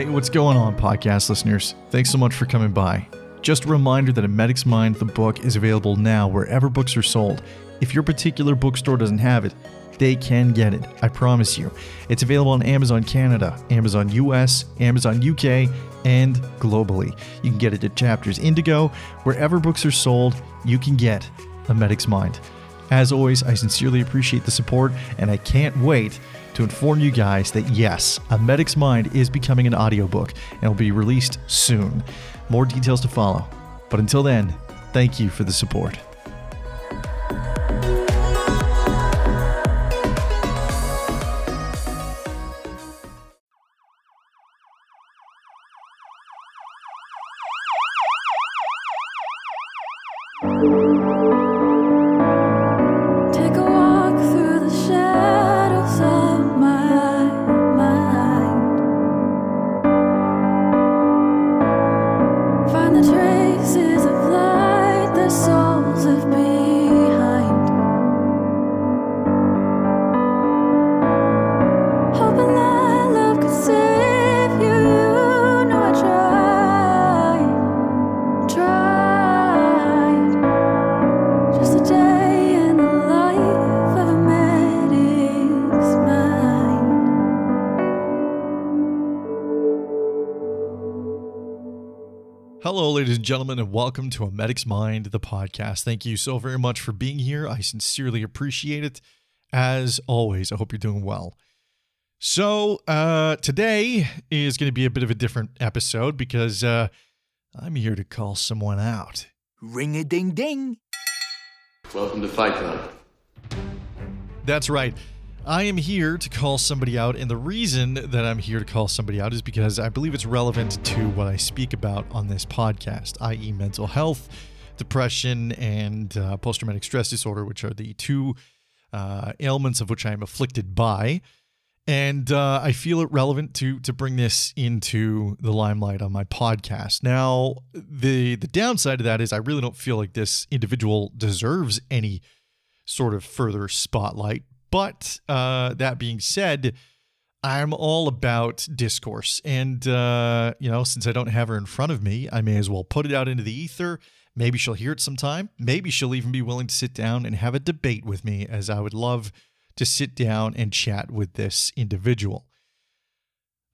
Hey, what's going on, podcast listeners? Thanks so much for coming by. Just a reminder that A Medic's Mind, the book, is available now wherever books are sold. If your particular bookstore doesn't have it, they can get it. I promise you. It's available on Amazon Canada, Amazon US, Amazon UK, and globally. You can get it at Chapters Indigo. Wherever books are sold, you can get A Medic's Mind. As always, I sincerely appreciate the support, and I can't wait to inform you guys that yes, A Medic's Mind is becoming an audiobook and will be released soon. More details to follow. But until then, thank you for the support. Gentlemen, and welcome to A Medic's Mind, the podcast. Thank you so very much for being here. I sincerely appreciate it. As always, I hope you're doing well. So, uh, today is going to be a bit of a different episode because uh, I'm here to call someone out. Ring a ding ding. Welcome to Fight Club. That's right. I am here to call somebody out, and the reason that I'm here to call somebody out is because I believe it's relevant to what I speak about on this podcast, i.e., mental health, depression, and uh, post traumatic stress disorder, which are the two uh, ailments of which I am afflicted by. And uh, I feel it relevant to to bring this into the limelight on my podcast. Now, the the downside of that is I really don't feel like this individual deserves any sort of further spotlight. But uh, that being said, I'm all about discourse. And, uh, you know, since I don't have her in front of me, I may as well put it out into the ether. Maybe she'll hear it sometime. Maybe she'll even be willing to sit down and have a debate with me, as I would love to sit down and chat with this individual.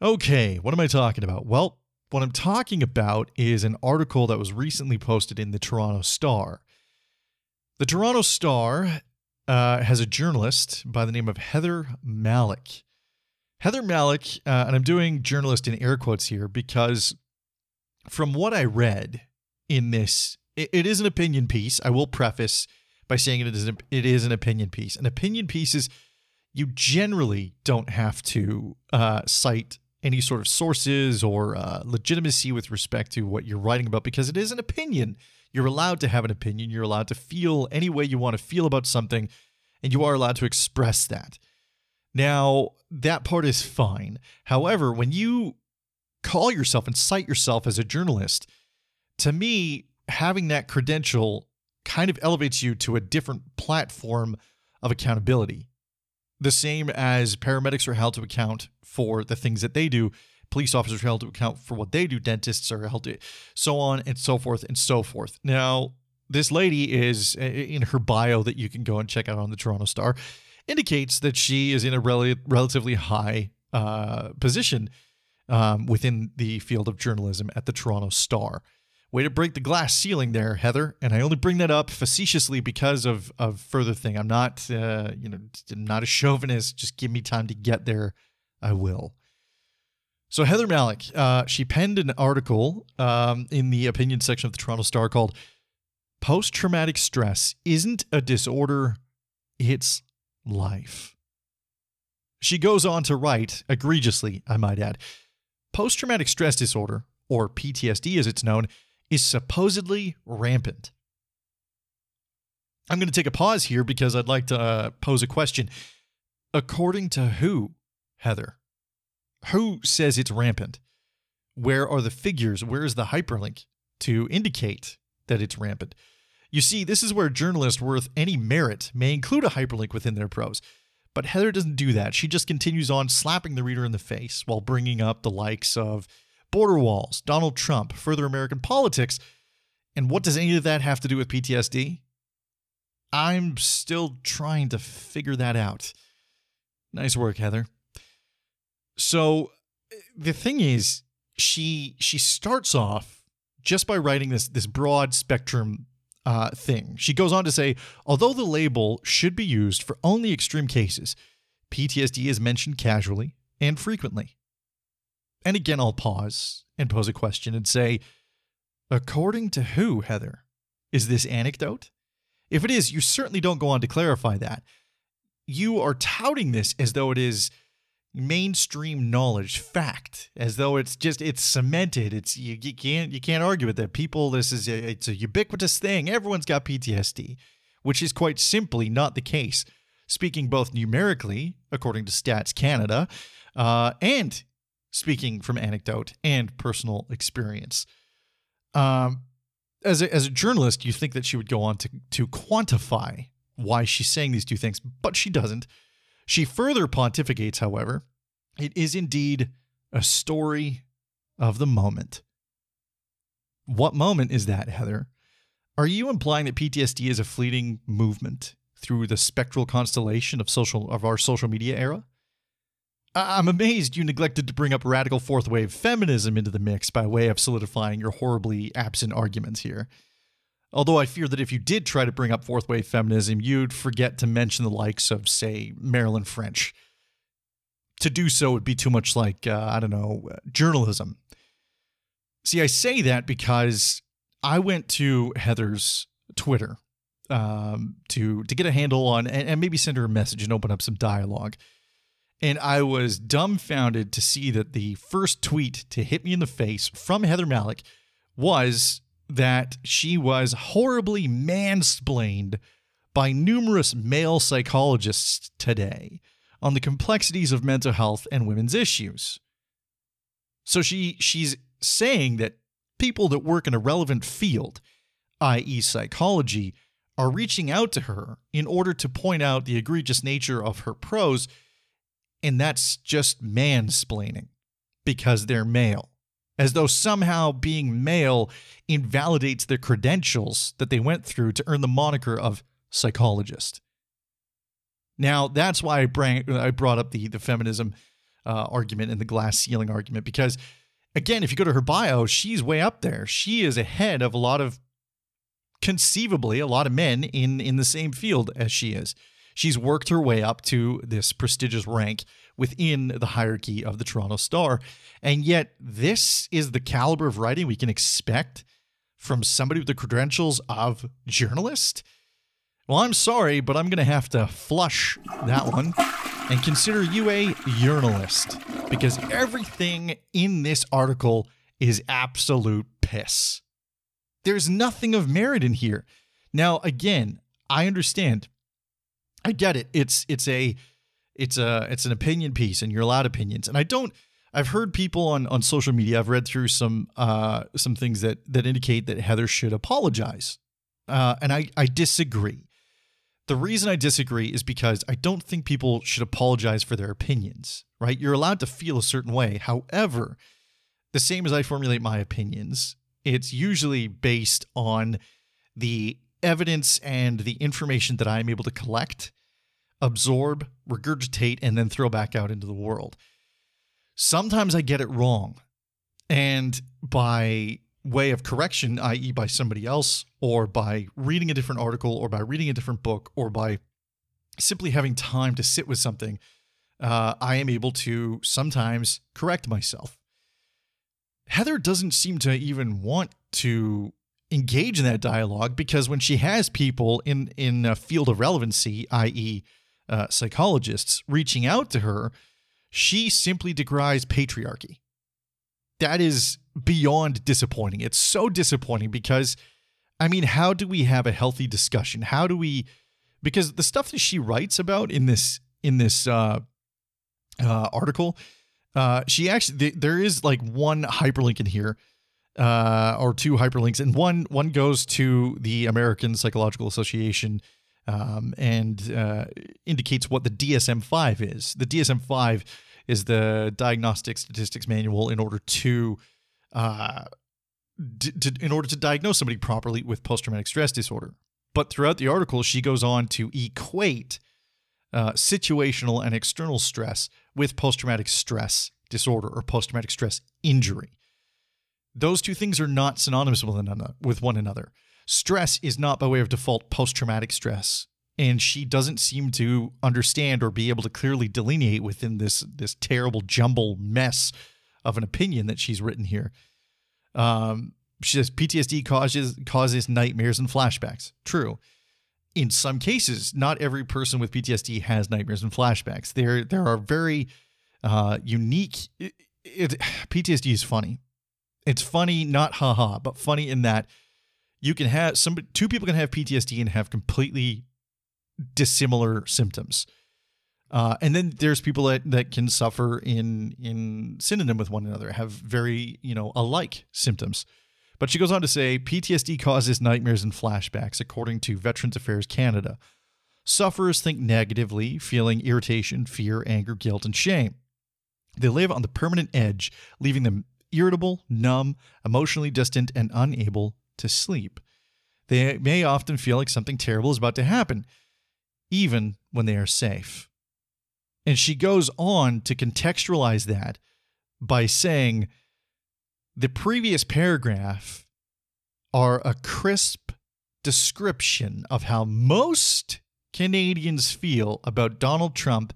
Okay, what am I talking about? Well, what I'm talking about is an article that was recently posted in the Toronto Star. The Toronto Star uh, has a journalist by the name of Heather Mallick. Heather Mallick, uh, and I'm doing journalist in air quotes here because from what I read in this, it, it is an opinion piece. I will preface by saying it is, an, it is an opinion piece. An opinion piece is you generally don't have to uh, cite any sort of sources or uh, legitimacy with respect to what you're writing about because it is an opinion. You're allowed to have an opinion. You're allowed to feel any way you want to feel about something, and you are allowed to express that. Now, that part is fine. However, when you call yourself and cite yourself as a journalist, to me, having that credential kind of elevates you to a different platform of accountability. The same as paramedics are held to account for the things that they do, police officers are held to account for what they do, dentists are held to, so on and so forth and so forth. Now, this lady is in her bio that you can go and check out on the Toronto Star, indicates that she is in a rel- relatively high uh, position um, within the field of journalism at the Toronto Star. Way to break the glass ceiling there, Heather. And I only bring that up facetiously because of of further thing. I'm not, uh, you know, not a chauvinist. Just give me time to get there. I will. So Heather Mallick, uh, she penned an article um, in the opinion section of the Toronto Star called "Post Traumatic Stress Isn't a Disorder, It's Life." She goes on to write, egregiously, I might add, post traumatic stress disorder, or PTSD as it's known, is supposedly rampant. I'm going to take a pause here because I'd like to uh, pose a question. According to who, Heather? Who says it's rampant? Where are the figures? Where is the hyperlink to indicate that it's rampant? You see, this is where journalists worth any merit may include a hyperlink within their prose. But Heather doesn't do that. She just continues on slapping the reader in the face while bringing up the likes of border walls, Donald Trump, further American politics. And what does any of that have to do with PTSD? I'm still trying to figure that out. Nice work, Heather. So the thing is, she she starts off just by writing this this broad spectrum uh, thing. She goes on to say, although the label should be used for only extreme cases, PTSD is mentioned casually and frequently. And again, I'll pause and pose a question and say, according to who, Heather? Is this anecdote? If it is, you certainly don't go on to clarify that. You are touting this as though it is mainstream knowledge fact as though it's just it's cemented. It's you, you can't you can't argue with that people this is a, it's a ubiquitous thing. Everyone's got ptsd which is quite simply not the case. Speaking both numerically according to stats canada uh, and speaking from anecdote and personal experience. Um, as a, as a journalist you think that she would go on to to quantify why she's saying these two things but she doesn't she further pontificates, however, it is indeed a story of the moment. What moment is that, Heather? Are you implying that PTSD is a fleeting movement through the spectral constellation of social of our social media era? I'm amazed you neglected to bring up radical fourth wave feminism into the mix by way of solidifying your horribly absent arguments here. Although I fear that if you did try to bring up fourth wave feminism, you'd forget to mention the likes of, say, Marilyn French. To do so would be too much like, uh, I don't know, journalism. See, I say that because I went to Heather's Twitter um, to to get a handle on and, and maybe send her a message and open up some dialogue. And I was dumbfounded to see that the first tweet to hit me in the face from Heather Mallick was that she was horribly mansplained by numerous male psychologists today on the complexities of mental health and women's issues. So she she's saying that people that work in a relevant field, i.e. psychology, are reaching out to her in order to point out the egregious nature of her prose and that's just mansplaining because they're male as though somehow being male invalidates the credentials that they went through to earn the moniker of psychologist. Now, that's why I, bring, I brought up the, the feminism uh, argument and the glass ceiling argument, because again, if you go to her bio, she's way up there. She is ahead of a lot of, conceivably, a lot of men in, in the same field as she is. She's worked her way up to this prestigious rank within the hierarchy of the Toronto Star. And yet, this is the caliber of writing we can expect from somebody with the credentials of journalist. Well, I'm sorry, but I'm going to have to flush that one and consider you a journalist because everything in this article is absolute piss. There's nothing of merit in here. Now, again, I understand. I get it. It's it's a it's a it's an opinion piece and you're allowed opinions. And I don't I've heard people on on social media, I've read through some uh some things that that indicate that Heather should apologize. Uh and I I disagree. The reason I disagree is because I don't think people should apologize for their opinions, right? You're allowed to feel a certain way. However, the same as I formulate my opinions, it's usually based on the evidence and the information that I'm able to collect absorb, regurgitate, and then throw back out into the world. Sometimes I get it wrong. And by way of correction, i.e., by somebody else, or by reading a different article, or by reading a different book, or by simply having time to sit with something, uh, I am able to sometimes correct myself. Heather doesn't seem to even want to engage in that dialogue because when she has people in in a field of relevancy, i.e., uh, psychologists reaching out to her, she simply decries patriarchy. That is beyond disappointing. It's so disappointing because, I mean, how do we have a healthy discussion? How do we? Because the stuff that she writes about in this in this uh, uh, article, uh, she actually th- there is like one hyperlink in here, uh, or two hyperlinks, and one one goes to the American Psychological Association um, and uh, indicates what the DSM 5 is. The DSM 5 is the Diagnostic Statistics Manual in order to. Uh, in order to diagnose somebody properly with post traumatic stress disorder. But throughout the article, she goes on to equate uh, situational and external stress with post traumatic stress disorder or post traumatic stress injury. Those two things are not synonymous with another. With one another. Stress is not by way of default post traumatic stress, and she doesn't seem to understand or be able to clearly delineate within this this terrible jumble mess of an opinion that she's written here. Um, she says PTSD causes causes nightmares and flashbacks. True. In some cases, not every person with PTSD has nightmares and flashbacks. There there are very uh, unique. It, it, PTSD is funny. It's funny, not haha, but funny in that you can have some two people can have PTSD and have completely dissimilar symptoms. Uh, and then there's people that, that can suffer in in synonym with one another, have very you know alike symptoms. But she goes on to say PTSD causes nightmares and flashbacks, according to Veterans Affairs Canada. Sufferers think negatively, feeling irritation, fear, anger, guilt, and shame. They live on the permanent edge, leaving them irritable, numb, emotionally distant, and unable to sleep. They may often feel like something terrible is about to happen, even when they are safe. And she goes on to contextualize that by saying the previous paragraph are a crisp description of how most Canadians feel about Donald Trump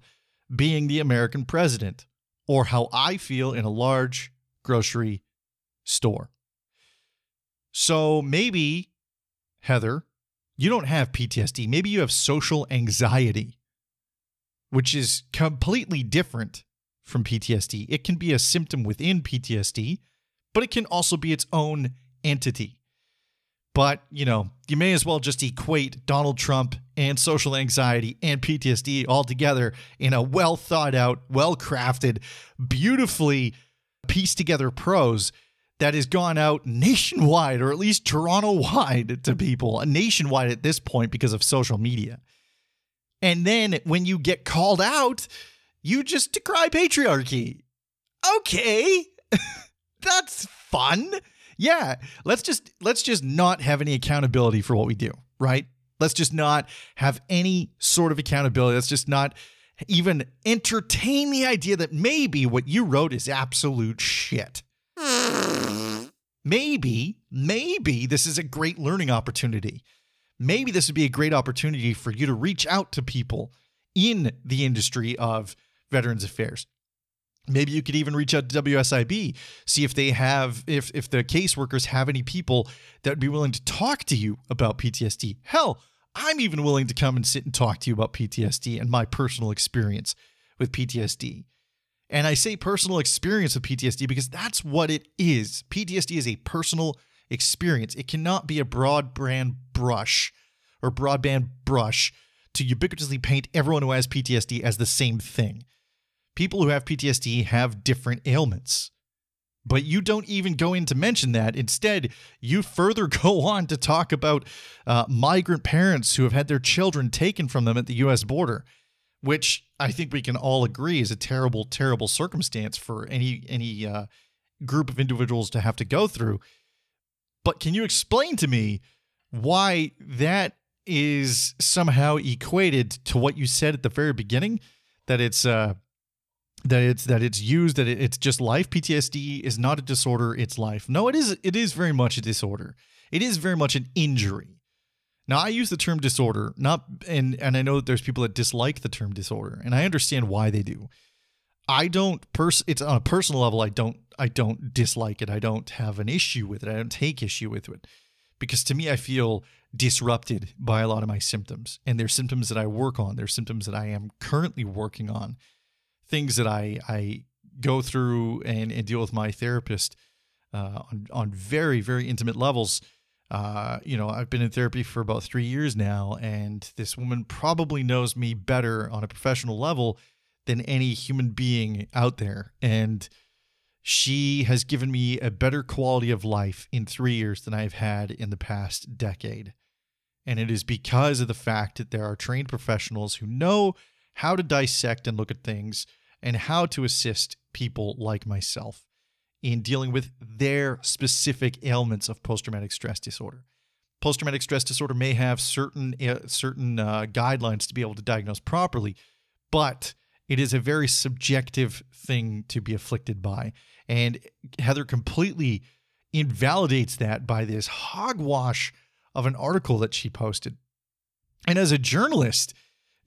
being the American president, or how I feel in a large grocery store. So maybe, Heather, you don't have PTSD. Maybe you have social anxiety which is completely different from PTSD. It can be a symptom within PTSD, but it can also be its own entity. But, you know, you may as well just equate Donald Trump and social anxiety and PTSD all together in a well thought out, well crafted, beautifully pieced together prose that has gone out nationwide or at least Toronto wide to people, nationwide at this point because of social media. And then when you get called out, you just decry patriarchy. Okay. That's fun. Yeah, let's just let's just not have any accountability for what we do, right? Let's just not have any sort of accountability. Let's just not even entertain the idea that maybe what you wrote is absolute shit. Maybe, maybe this is a great learning opportunity maybe this would be a great opportunity for you to reach out to people in the industry of Veterans Affairs. Maybe you could even reach out to WSIB, see if they have, if if the caseworkers have any people that would be willing to talk to you about PTSD. Hell, I'm even willing to come and sit and talk to you about PTSD and my personal experience with PTSD. And I say personal experience of PTSD because that's what it is. PTSD is a personal experience. It cannot be a broad brand brush or broadband brush to ubiquitously paint everyone who has PTSD as the same thing. People who have PTSD have different ailments. But you don't even go in to mention that. Instead, you further go on to talk about uh, migrant parents who have had their children taken from them at the US border, which I think we can all agree is a terrible, terrible circumstance for any any uh, group of individuals to have to go through. But can you explain to me why that is somehow equated to what you said at the very beginning? That it's uh, that it's that it's used that it's just life. PTSD is not a disorder; it's life. No, it is. It is very much a disorder. It is very much an injury. Now, I use the term disorder, not and and I know that there's people that dislike the term disorder, and I understand why they do. I don't pers it's on a personal level I don't I don't dislike it. I don't have an issue with it. I don't take issue with it. Because to me I feel disrupted by a lot of my symptoms. And they're symptoms that I work on. They're symptoms that I am currently working on. Things that I I go through and, and deal with my therapist uh, on on very, very intimate levels. Uh, you know, I've been in therapy for about three years now, and this woman probably knows me better on a professional level than any human being out there. And she has given me a better quality of life in three years than I've had in the past decade. And it is because of the fact that there are trained professionals who know how to dissect and look at things and how to assist people like myself in dealing with their specific ailments of post traumatic stress disorder. Post traumatic stress disorder may have certain uh, certain uh, guidelines to be able to diagnose properly, but it is a very subjective thing to be afflicted by. And Heather completely invalidates that by this hogwash of an article that she posted. And as a journalist,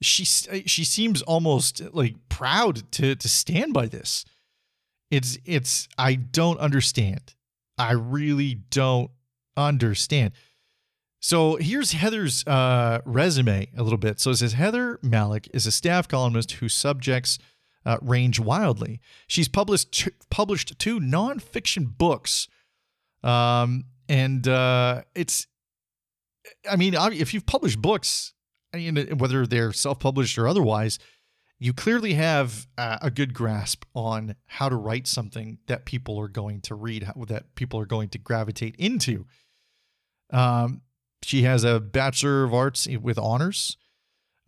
she she seems almost like proud to to stand by this. It's it's I don't understand. I really don't understand. So here's Heather's uh, resume a little bit. So it says Heather Mallick is a staff columnist whose subjects uh, range wildly. She's published t- published two nonfiction books, um, and uh, it's. I mean, if you've published books, I mean, whether they're self-published or otherwise, you clearly have uh, a good grasp on how to write something that people are going to read, that people are going to gravitate into. Um, she has a Bachelor of Arts with honors,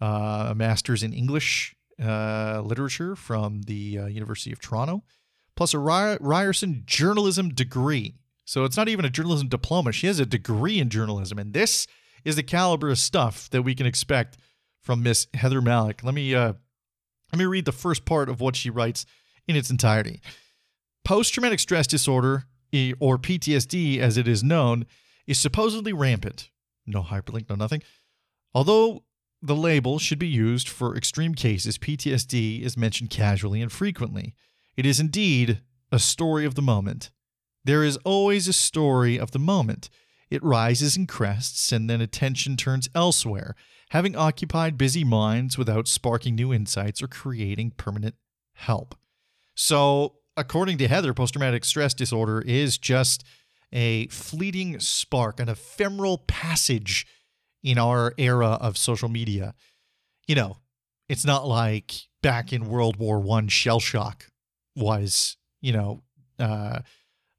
uh, a master's in English uh, literature from the uh, University of Toronto, plus a Ryerson journalism degree. So it's not even a journalism diploma. She has a degree in journalism. And this is the caliber of stuff that we can expect from Miss Heather Mallick. Let me uh, let me read the first part of what she writes in its entirety. Post traumatic stress disorder, or PTSD as it is known, is supposedly rampant no hyperlink, no nothing. Although the label should be used for extreme cases, PTSD is mentioned casually and frequently. It is indeed a story of the moment. There is always a story of the moment. It rises and crests, and then attention turns elsewhere, having occupied busy minds without sparking new insights or creating permanent help. So, according to Heather, post traumatic stress disorder is just a fleeting spark, an ephemeral passage in our era of social media. You know, it's not like back in World War One, shell shock was, you know, uh,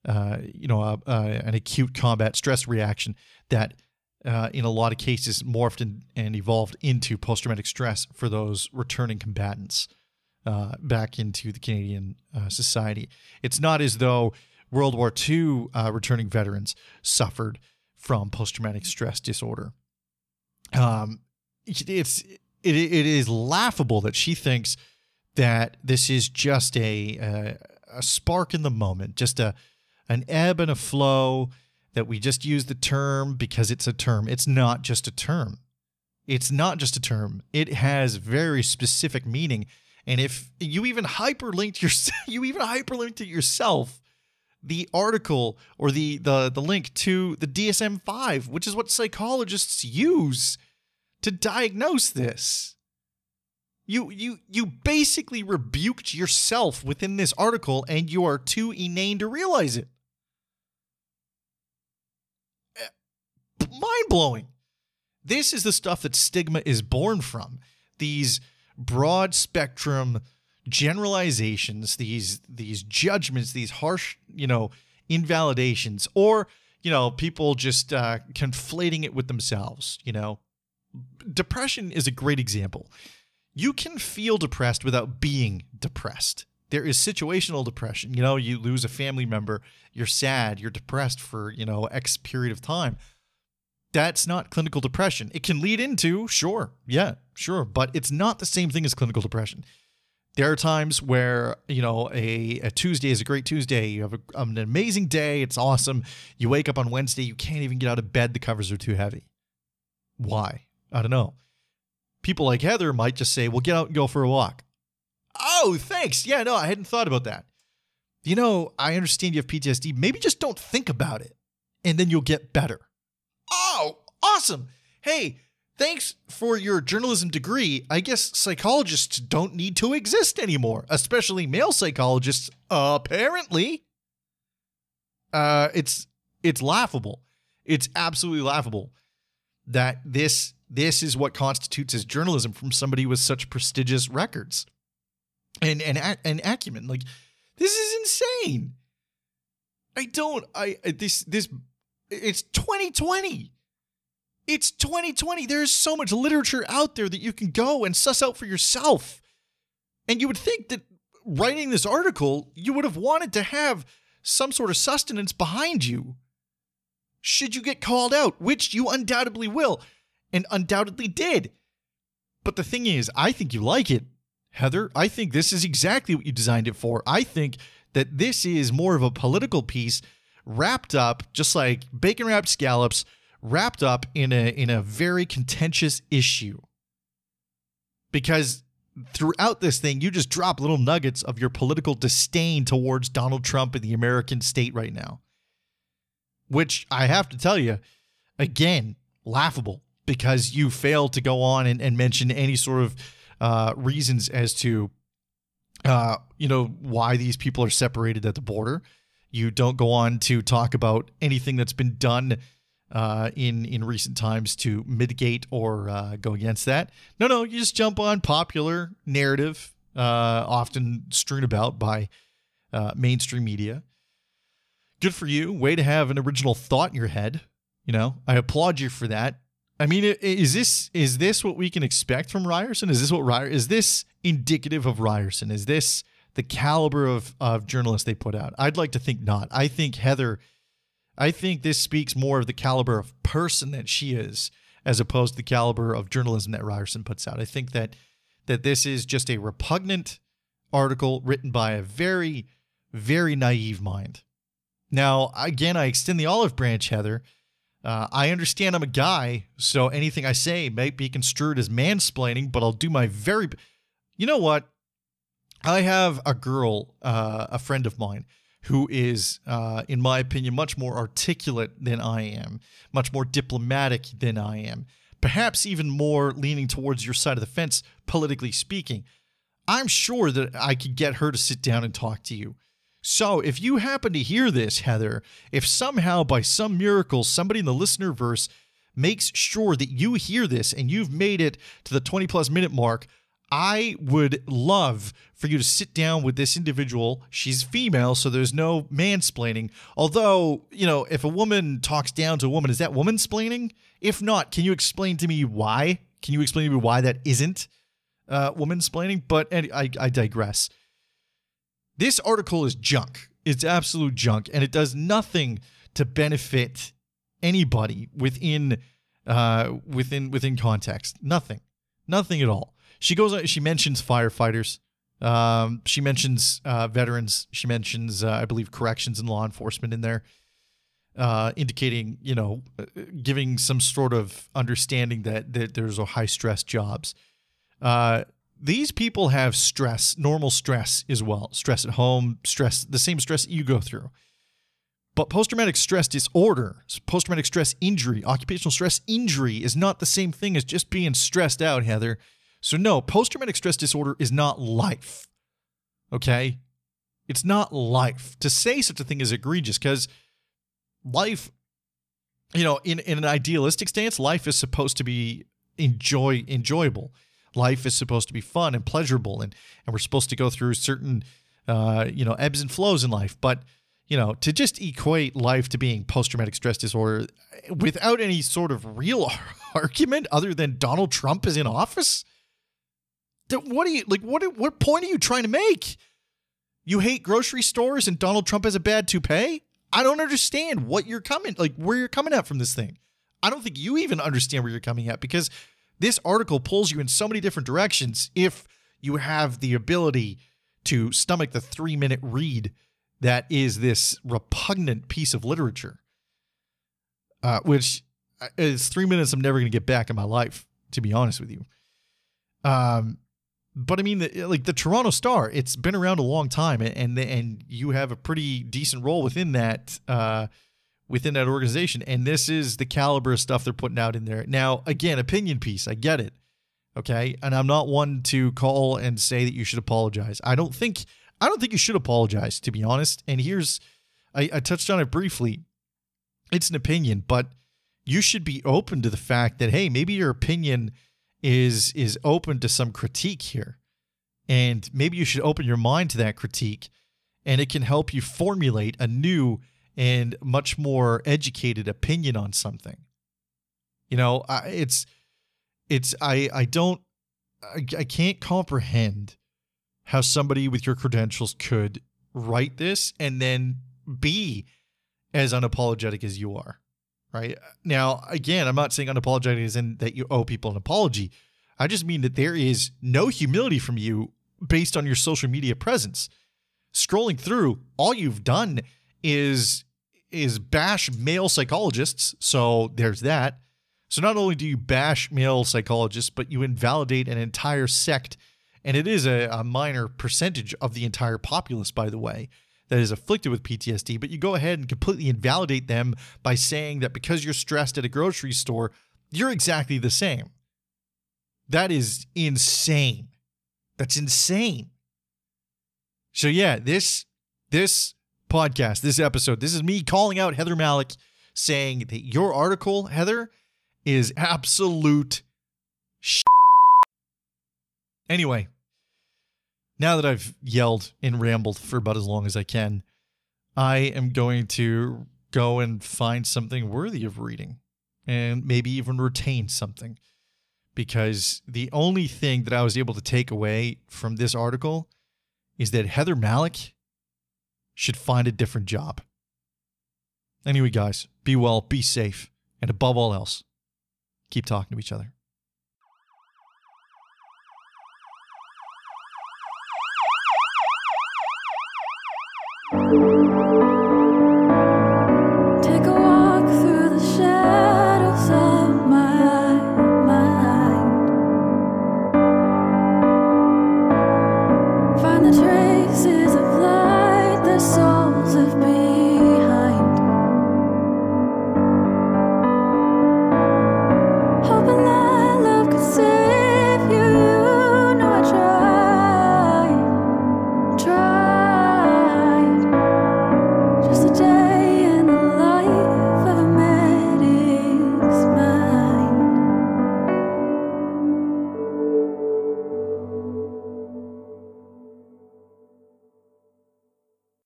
uh, you know, uh, uh, an acute combat stress reaction that, uh, in a lot of cases, morphed and, and evolved into post traumatic stress for those returning combatants uh, back into the Canadian society. It's not as though World War II uh, returning veterans suffered from post traumatic stress disorder. Um, it's it, it is laughable that she thinks that this is just a, a a spark in the moment, just a an ebb and a flow that we just use the term because it's a term. It's not just a term. It's not just a term. It has very specific meaning. And if you even hyperlinked your you even hyperlinked it yourself the article or the the the link to the DSM-5, which is what psychologists use to diagnose this. You you you basically rebuked yourself within this article and you are too inane to realize it. Eh, mind-blowing. This is the stuff that stigma is born from. These broad spectrum generalizations, these these judgments, these harsh, you know, invalidations, or you know, people just uh, conflating it with themselves. You know, depression is a great example. You can feel depressed without being depressed. There is situational depression. You know, you lose a family member, you're sad, you're depressed for, you know, X period of time. That's not clinical depression. It can lead into, sure, yeah, sure, but it's not the same thing as clinical depression. There are times where, you know, a, a Tuesday is a great Tuesday. You have a, an amazing day. It's awesome. You wake up on Wednesday, you can't even get out of bed. The covers are too heavy. Why? I don't know. People like Heather might just say, well, get out and go for a walk. Oh, thanks. Yeah, no, I hadn't thought about that. You know, I understand you have PTSD. Maybe just don't think about it and then you'll get better. Oh, awesome. Hey, Thanks for your journalism degree. I guess psychologists don't need to exist anymore, especially male psychologists, apparently. Uh, it's it's laughable. It's absolutely laughable that this this is what constitutes as journalism from somebody with such prestigious records and and and acumen. Like this is insane. I don't I this this it's 2020 It's 2020. There's so much literature out there that you can go and suss out for yourself. And you would think that writing this article, you would have wanted to have some sort of sustenance behind you. Should you get called out, which you undoubtedly will, and undoubtedly did. But the thing is, I think you like it, Heather. I think this is exactly what you designed it for. I think that this is more of a political piece wrapped up, just like bacon wrapped scallops, wrapped up in a in a very contentious issue. Because throughout this thing, you just drop little nuggets of your political disdain towards Donald Trump and the American state right now. Which I have to tell you, again, laughable because you failed to go on and, and mention any sort of uh, reasons as to, uh, you know, why these people are separated at the border. You don't go on to talk about anything that's been done uh, in in recent times to mitigate or uh, go against that. No, no, you just jump on popular narrative, uh, often strewn about by uh, mainstream media. Good for you. Way to have an original thought in your head. You know, I applaud you for that. I mean, is this is this what we can expect from Ryerson? Is this what Ryer is this indicative of Ryerson? Is this the caliber of of journalists they put out? I'd like to think not. I think Heather I think this speaks more of the caliber of person that she is, as opposed to the caliber of journalism that Ryerson puts out. I think that that this is just a repugnant article written by a very, very naive mind. Now, again, I extend the olive branch, Heather. Uh, I understand I'm a guy, so anything I say might be construed as mansplaining, but I'll do my very. You know what? I have a girl, uh, a friend of mine, who is, uh, in my opinion, much more articulate than I am, much more diplomatic than I am, perhaps even more leaning towards your side of the fence, politically speaking. I'm sure that I could get her to sit down and talk to you. So, if you happen to hear this, Heather, if somehow by some miracle somebody in the listener verse makes sure that you hear this and you've made it to the 20 plus minute mark, I would love for you to sit down with this individual. She's female, so there's no mansplaining. Although, you know, if a woman talks down to a woman, is that woman splaining? If not, can you explain to me why? Can you explain to me why that isn't uh, woman splaining? But I, I digress. This article is junk. It's absolute junk, and it does nothing to benefit anybody within uh, within within context. Nothing, nothing at all. She goes. She mentions firefighters. Um, she mentions uh, veterans. She mentions, uh, I believe, corrections and law enforcement in there, uh, indicating, you know, uh, giving some sort of understanding that that there's a high stress jobs. Uh, these people have stress, normal stress as well. Stress at home, stress, the same stress you go through. But post traumatic stress disorder, post traumatic stress injury, occupational stress injury is not the same thing as just being stressed out, Heather. So, no, post traumatic stress disorder is not life. Okay? It's not life. To say such a thing is egregious because life, you know, in, in an idealistic stance, life is supposed to be enjoy enjoyable. Life is supposed to be fun and pleasurable, and, and we're supposed to go through certain, uh, you know, ebbs and flows in life. But you know, to just equate life to being post traumatic stress disorder without any sort of real argument other than Donald Trump is in office? What are you like? What what point are you trying to make? You hate grocery stores and Donald Trump has a bad toupee? I don't understand what you're coming like where you're coming at from this thing. I don't think you even understand where you're coming at because this article pulls you in so many different directions if you have the ability to stomach the three minute read that is this repugnant piece of literature, uh, which uh, is three minutes I'm never going to get back in my life, to be honest with you. Um, but I mean, the, like the Toronto Star, it's been around a long time, and and, you have a pretty decent role within that uh, within that organization. And this is the caliber of stuff they're putting out in there. Now, again, opinion piece, I get it, okay, and I'm not one to call and say that you should apologize. I don't think I don't think you should apologize, to be honest. And here's, I, I touched on it briefly. It's an opinion, but you should be open to the fact that hey, maybe your opinion is is open to some critique here, and maybe you should open your mind to that critique, and it can help you formulate a new and much more educated opinion on something. You know, I, it's it's I I don't I, I can't comprehend how somebody with your credentials could write this and then be as unapologetic as you are. Right now, again, I'm not saying unapologetic is in that you owe people an apology. I just mean that there is no humility from you based on your social media presence. Scrolling through, all you've done is is bash male psychologists. So there's that. So not only do you bash male psychologists, but you invalidate an entire sect, and it is a, a minor percentage of the entire populace, by the way, that is afflicted with PTSD. But you go ahead and completely invalidate them by saying that because you're stressed at a grocery store, you're exactly the same. That is insane. That's insane. So yeah, this this podcast, this episode, this is me calling out Heather Mallick saying that your article, Heather, is absolute sh- Anyway, now that I've yelled and rambled for about as long as I can, I am going to go and find something worthy of reading and maybe even retain something. Because the only thing that I was able to take away from this article is that Heather Mallick should find a different job. Anyway, guys, be well, be safe, and above all else, keep talking to each other. Música